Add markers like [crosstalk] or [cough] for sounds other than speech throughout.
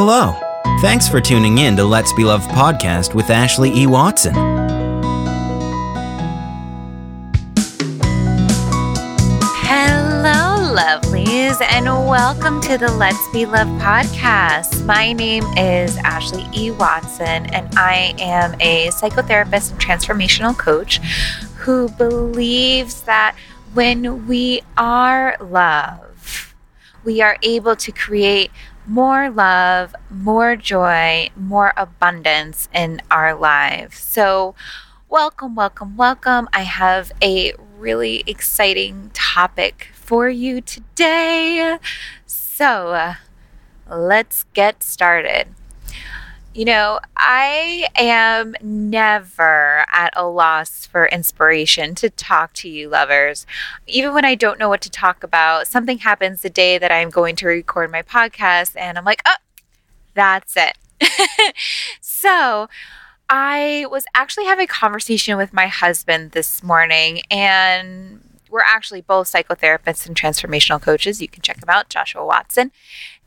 Hello. Thanks for tuning in to Let's Be Love podcast with Ashley E. Watson. Hello, lovelies, and welcome to the Let's Be Love podcast. My name is Ashley E. Watson, and I am a psychotherapist and transformational coach who believes that when we are love, we are able to create more love, more joy, more abundance in our lives. So, welcome, welcome, welcome. I have a really exciting topic for you today. So, let's get started. You know, I am never at a loss for inspiration to talk to you, lovers. Even when I don't know what to talk about, something happens the day that I'm going to record my podcast, and I'm like, oh, that's it. [laughs] so, I was actually having a conversation with my husband this morning, and we're actually both psychotherapists and transformational coaches. You can check them out, Joshua Watson.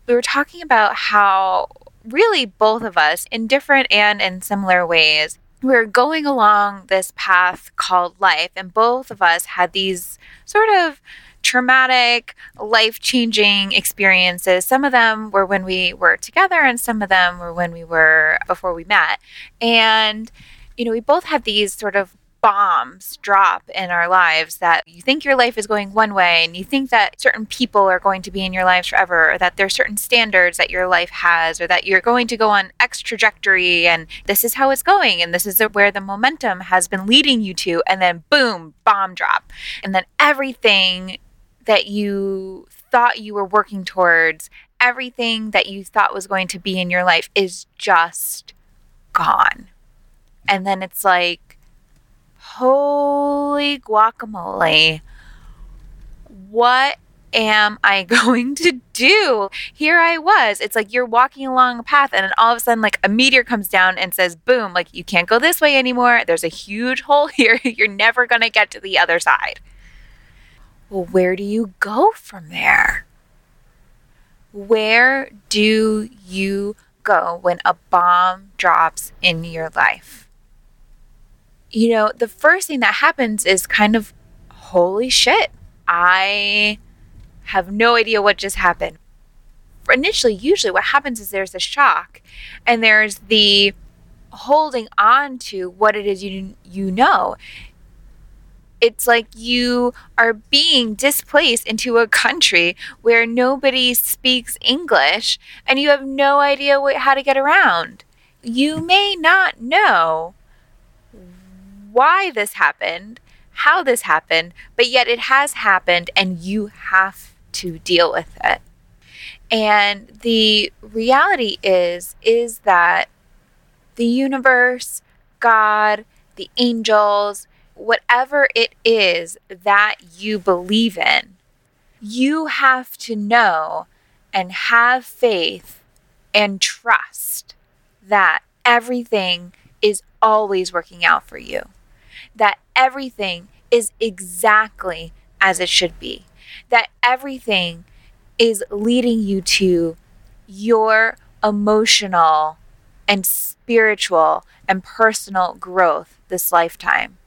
We were talking about how really both of us, in different and in similar ways, we're going along this path called life, and both of us had these sort of traumatic, life changing experiences. Some of them were when we were together, and some of them were when we were before we met. And, you know, we both had these sort of bombs drop in our lives that you think your life is going one way and you think that certain people are going to be in your lives forever or that there's certain standards that your life has or that you're going to go on X trajectory and this is how it's going and this is where the momentum has been leading you to and then boom bomb drop. And then everything that you thought you were working towards everything that you thought was going to be in your life is just gone. And then it's like holy guacamole, what am I [laughs] going to do? Here I was. It's like you're walking along a path, and then all of a sudden, like a meteor comes down and says, boom, like you can't go this way anymore. There's a huge [laughs] hole here. You're never going to get to the other side. Well, where do you go from there? Where do you go when a bomb drops in your life? You know, the first thing that happens is kind of, holy shit, I have no idea what just happened. Initially, usually what happens is there's a shock and there's the holding on to what it is you you know. It's like you are being displaced into a country where nobody speaks English and you have no idea what, how to get around. You may not know why this happened, how this happened, but yet it has happened and you have to deal with it. And the reality is is that the universe, God, the angels, whatever it is that you believe in, you have to know and have faith and trust that everything is always working out for you that everything is exactly as it should be, that everything is leading you to your emotional and spiritual and personal growth this lifetime.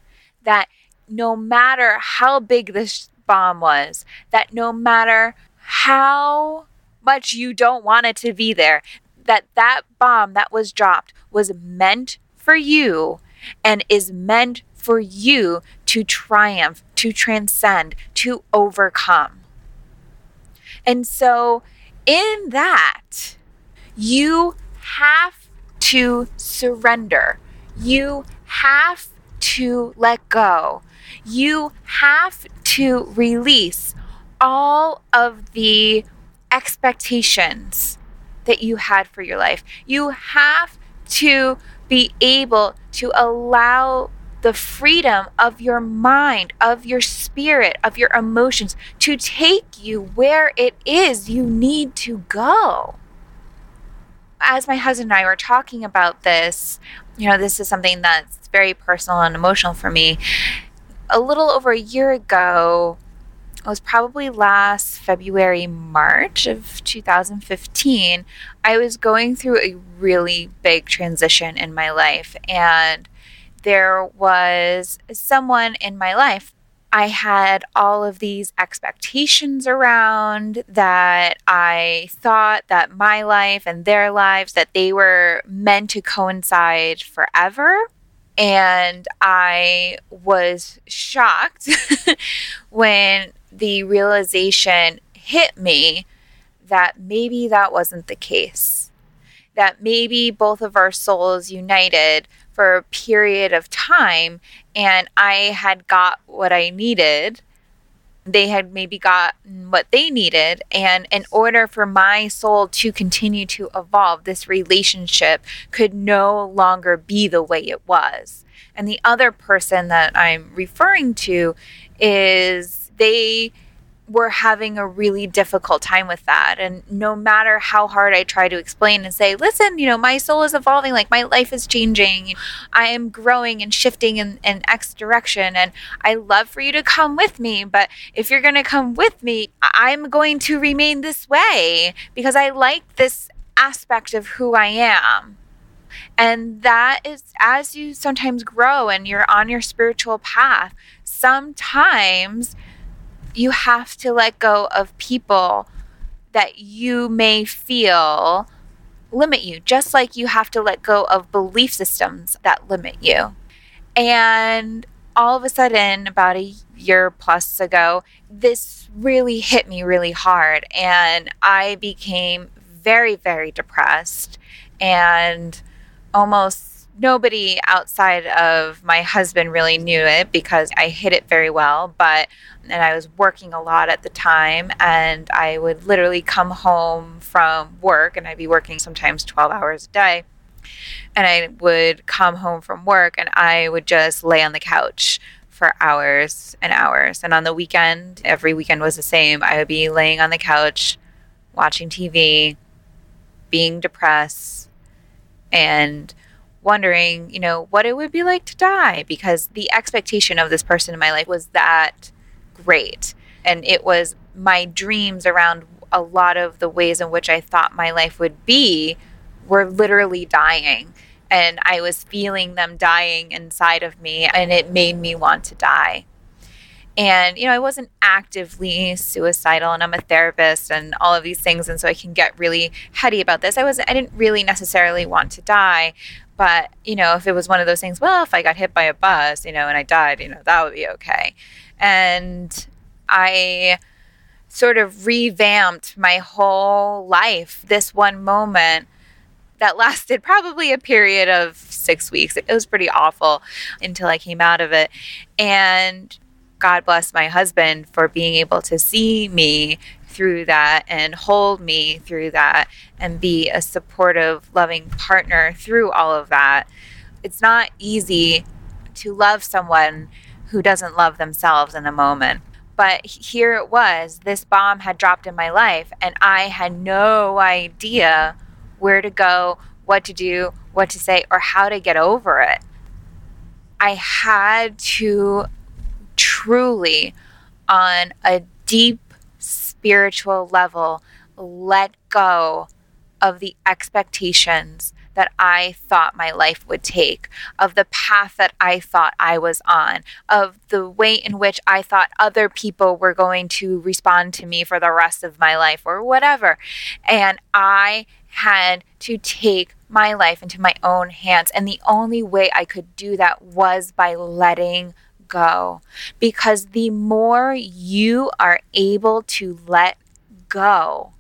That no matter how big this bomb was, that no matter how much you don't want it to be there, that that bomb that was dropped was meant for you and is meant for you to triumph, to transcend, to overcome. And so, in that, you have to surrender. You have to let go. You have to release all of the expectations that you had for your life. You have to be able to allow the freedom of your mind, of your spirit, of your emotions to take you where it is you need to go. As my husband and I were talking about this, you know, this is something that's very personal and emotional for me. A little over a year ago, it was probably last February, March of 2015. I was going through a really big transition in my life, and there was someone in my life I had all of these expectations around that I thought that my life and their lives that they were meant to coincide forever and I was shocked [laughs] when the realization hit me that maybe that wasn't the case. That maybe both of our souls united for a period of time and I had got what I needed. They had maybe gotten what they needed. And in order for my soul to continue to evolve, this relationship could no longer be the way it was. And the other person that I'm referring to is they were having a really difficult time with that. And no matter how hard I try to explain and say, listen, you know, my soul is evolving, like my life is changing. I am growing and shifting in, in X direction. And I love for you to come with me. But if you're going to come with me, I'm going to remain this way because I like this aspect of who I am. And that is as you sometimes grow and you're on your spiritual path, sometimes you have to let go of people that you may feel limit you, just like you have to let go of belief systems that limit you. And all of a sudden, about a year plus ago, this really hit me really hard. And I became very, very depressed and almost nobody outside of my husband really knew it because I hid it very well. But, and I was working a lot at the time, and I would literally come home from work, and I'd be working sometimes 12 hours a day. And I would come home from work and I would just lay on the couch for hours and hours. And on the weekend, every weekend was the same. I would be laying on the couch, watching TV, being depressed, and wondering, you know, what it would be like to die because the expectation of this person in my life was that great. And it was my dreams around a lot of the ways in which I thought my life would be were literally dying. And I was feeling them dying inside of me, and it made me want to die. And, you know, I wasn't actively suicidal and I'm a therapist and all of these things. And so I can get really heady about this. I was, I didn't really necessarily want to die, but, you know, if it was one of those things, well, if I got hit by a bus, you know, and I died, you know, that would be okay. And I sort of revamped my whole life. This one moment that lasted probably a period of six weeks. It was pretty awful until I came out of it. And God bless my husband for being able to see me through that and hold me through that and be a supportive, loving partner through all of that. It's not easy to love someone who doesn't love themselves in the moment. But here it was, this bomb had dropped in my life, and I had no idea where to go, what to do, what to say, or how to get over it. I had to truly, on a deep spiritual level let go of the expectations that I thought my life would take, of the path that I thought I was on, of the way in which I thought other people were going to respond to me for the rest of my life or whatever. And I had to take my life into my own hands. And the only way I could do that was by letting go because the more you are able to let go,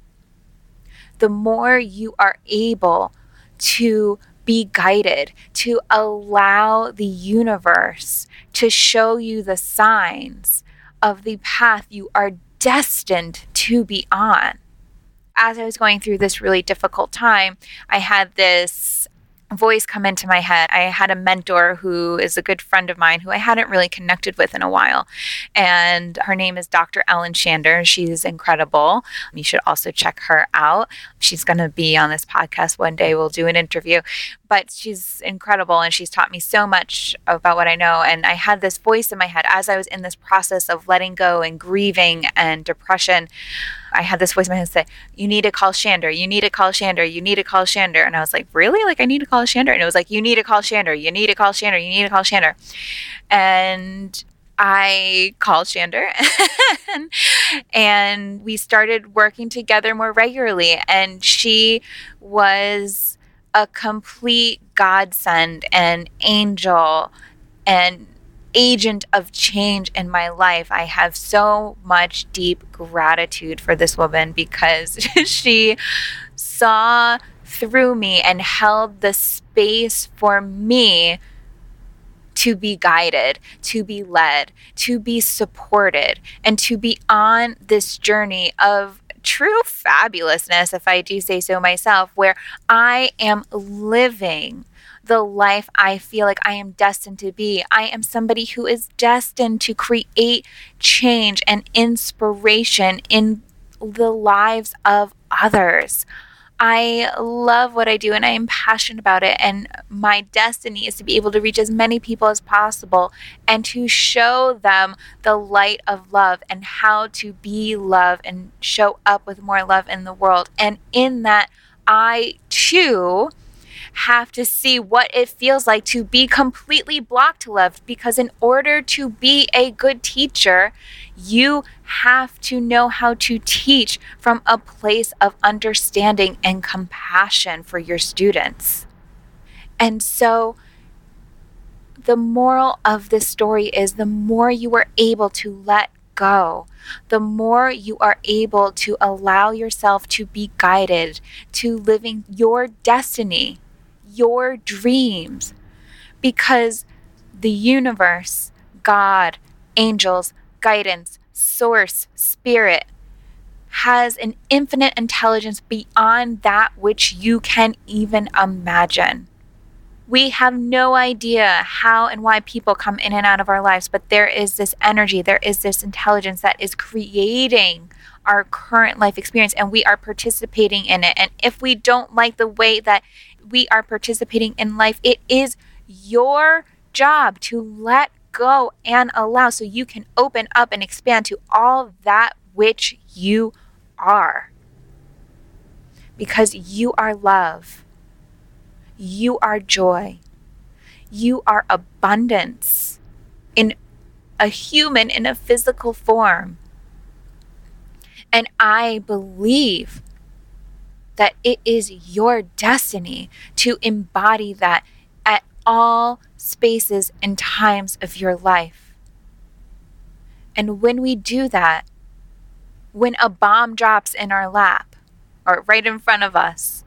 the more you are able to be guided, to allow the universe to show you the signs of the path you are destined to be on. As I was going through this really difficult time, I had this voice come into my head. I had a mentor who is a good friend of mine who I hadn't really connected with in a while. And her name is Dr. Ellen Shander. She's incredible. You should also check her out. She's going to be on this podcast one day. We'll do an interview. But she's incredible and she's taught me so much about what I know. And I had this voice in my head as I was in this process of letting go and grieving and depression. I had this voice in my head say, You need to call Shander. You need to call Shander. You need to call Shander. And I was like, Really? Like, I need to call Shander? And it was like, You need to call Shander. You need to call Shander. You need to call Shander. And I called Shander and, [laughs] and we started working together more regularly. And she was a complete godsend and angel and agent of change in my life. I have so much deep gratitude for this woman because [laughs] she saw through me and held the space for me to be guided, to be led, to be supported, and to be on this journey of true fabulousness, if I do say so myself, where I am living the life I feel like I am destined to be. I am somebody who is destined to create change and inspiration in the lives of others. I love what I do and I am passionate about it. And my destiny is to be able to reach as many people as possible and to show them the light of love and how to be love and show up with more love in the world. And in that, I too have to see what it feels like to be completely blocked love because in order to be a good teacher, you have to know how to teach from a place of understanding and compassion for your students. And so, the moral of this story is the more you are able to let go, the more you are able to allow yourself to be guided to living your destiny your dreams because the universe, God, angels, guidance, source, spirit has an infinite intelligence beyond that which you can even imagine. We have no idea how and why people come in and out of our lives, but there is this energy, there is this intelligence that is creating our current life experience, and we are participating in it. And if we don't like the way that we are participating in life. It is your job to let go and allow so you can open up and expand to all that which you are. Because you are love, you are joy, you are abundance in a human in a physical form. And I believe that it is your destiny to embody that at all spaces and times of your life. And when we do that, when a bomb drops in our lap or right in front of us,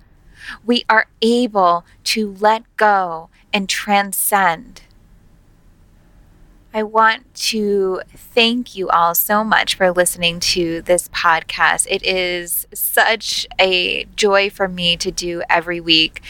we are able to let go and transcend I want to thank you all so much for listening to this podcast. It is such a joy for me to do every week.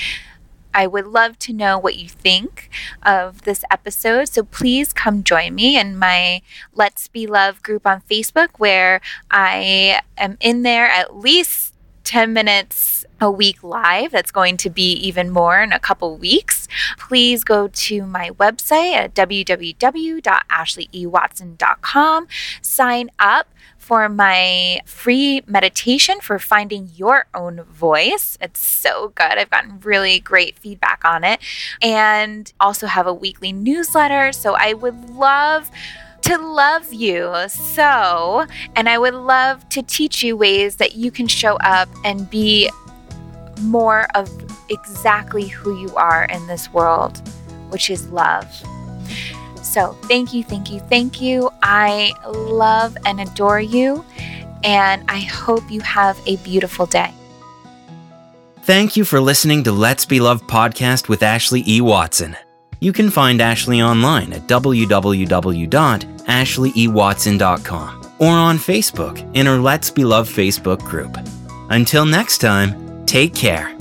I would love to know what you think of this episode. So please come join me in my Let's Be Love group on Facebook, where I am in there at least 10 minutes a week live. That's going to be even more in a couple weeks. Please go to my website at www.ashleyeWatson.com. Sign up for my free meditation for finding your own voice. It's so good. I've gotten really great feedback on it. And also have a weekly newsletter. So I would love to love you so, and I would love to teach you ways that you can show up and be more of exactly who you are in this world, which is love. So, thank you, thank you, thank you. I love and adore you, and I hope you have a beautiful day. Thank you for listening to Let's Be Love podcast with Ashley E. Watson. You can find Ashley online at www.ashleyeWatson.com or on Facebook in her Let's Be Love Facebook group. Until next time, take care.